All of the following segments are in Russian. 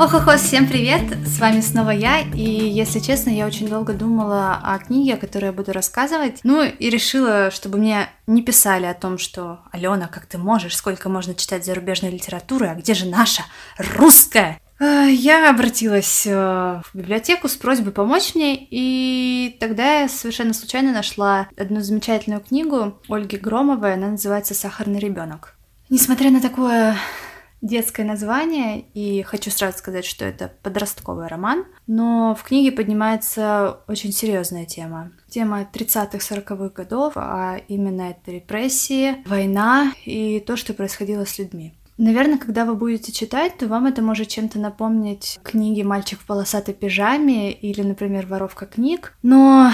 Ох-охо, всем привет! С вами снова я, и если честно, я очень долго думала о книге, о которой я буду рассказывать, ну и решила, чтобы мне не писали о том, что «Алена, как ты можешь, сколько можно читать зарубежной литературы, а где же наша русская?» э, Я обратилась э, в библиотеку с просьбой помочь мне, и тогда я совершенно случайно нашла одну замечательную книгу Ольги Громовой, она называется «Сахарный ребенок». Несмотря на такое детское название, и хочу сразу сказать, что это подростковый роман, но в книге поднимается очень серьезная тема. Тема 30-40-х годов, а именно это репрессии, война и то, что происходило с людьми. Наверное, когда вы будете читать, то вам это может чем-то напомнить книги «Мальчик в полосатой пижаме» или, например, «Воровка книг». Но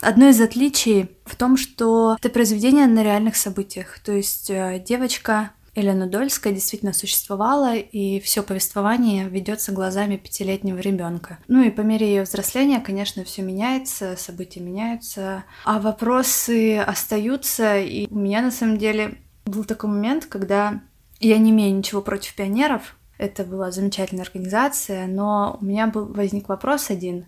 Одно из отличий в том, что это произведение на реальных событиях. То есть э, девочка Елена Дольская действительно существовала, и все повествование ведется глазами пятилетнего ребенка. Ну и по мере ее взросления, конечно, все меняется, события меняются, а вопросы остаются. И у меня на самом деле был такой момент, когда я не имею ничего против пионеров. Это была замечательная организация, но у меня был, возник вопрос один.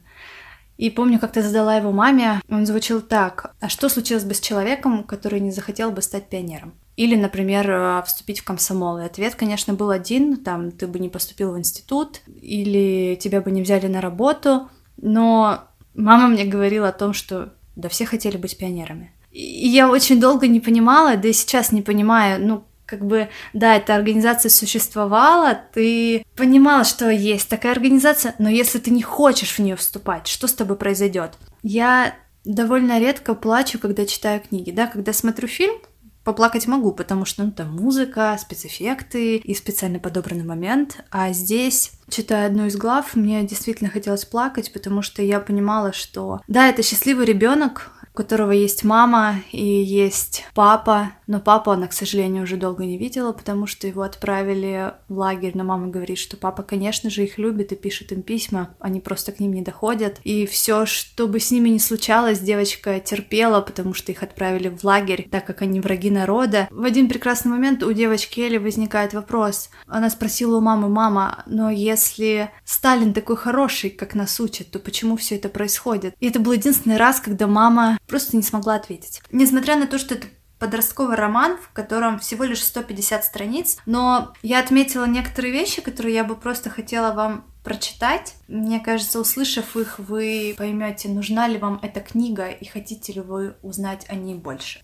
И помню, как ты задала его маме, он звучал так. А что случилось бы с человеком, который не захотел бы стать пионером? Или, например, э, вступить в комсомол. И ответ, конечно, был один, там, ты бы не поступил в институт, или тебя бы не взяли на работу, но мама мне говорила о том, что да все хотели быть пионерами. И я очень долго не понимала, да и сейчас не понимаю, ну, как бы, да, эта организация существовала, ты понимала, что есть такая организация, но если ты не хочешь в нее вступать, что с тобой произойдет? Я довольно редко плачу, когда читаю книги, да, когда смотрю фильм, Поплакать могу, потому что ну, там музыка, спецэффекты и специально подобранный момент. А здесь, читая одну из глав, мне действительно хотелось плакать, потому что я понимала, что да, это счастливый ребенок, у которого есть мама и есть папа, но папу она, к сожалению, уже долго не видела, потому что его отправили в лагерь, но мама говорит, что папа, конечно же, их любит и пишет им письма, они просто к ним не доходят. И все, что бы с ними ни случалось, девочка терпела, потому что их отправили в лагерь, так как они враги народа. В один прекрасный момент у девочки Эли возникает вопрос. Она спросила у мамы, мама, но если Сталин такой хороший, как нас учат, то почему все это происходит? И это был единственный раз, когда мама просто не смогла ответить. Несмотря на то, что это подростковый роман, в котором всего лишь 150 страниц, но я отметила некоторые вещи, которые я бы просто хотела вам прочитать. Мне кажется, услышав их, вы поймете, нужна ли вам эта книга и хотите ли вы узнать о ней больше.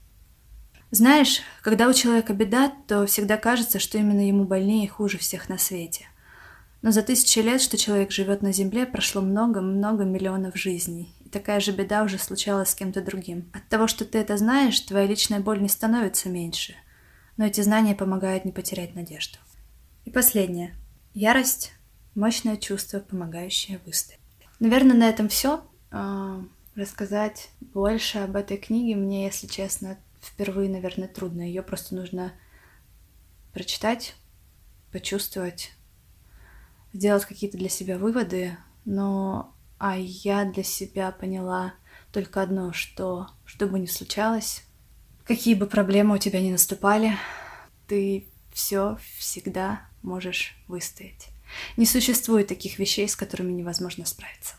Знаешь, когда у человека беда, то всегда кажется, что именно ему больнее и хуже всех на свете. Но за тысячи лет, что человек живет на Земле, прошло много-много миллионов жизней такая же беда уже случалась с кем-то другим. От того, что ты это знаешь, твоя личная боль не становится меньше, но эти знания помогают не потерять надежду. И последнее. Ярость – мощное чувство, помогающее выстоять. Наверное, на этом все. А, рассказать больше об этой книге мне, если честно, впервые, наверное, трудно. Ее просто нужно прочитать, почувствовать, сделать какие-то для себя выводы, но а я для себя поняла только одно, что что бы ни случалось, какие бы проблемы у тебя ни наступали, ты все всегда можешь выстоять. Не существует таких вещей, с которыми невозможно справиться.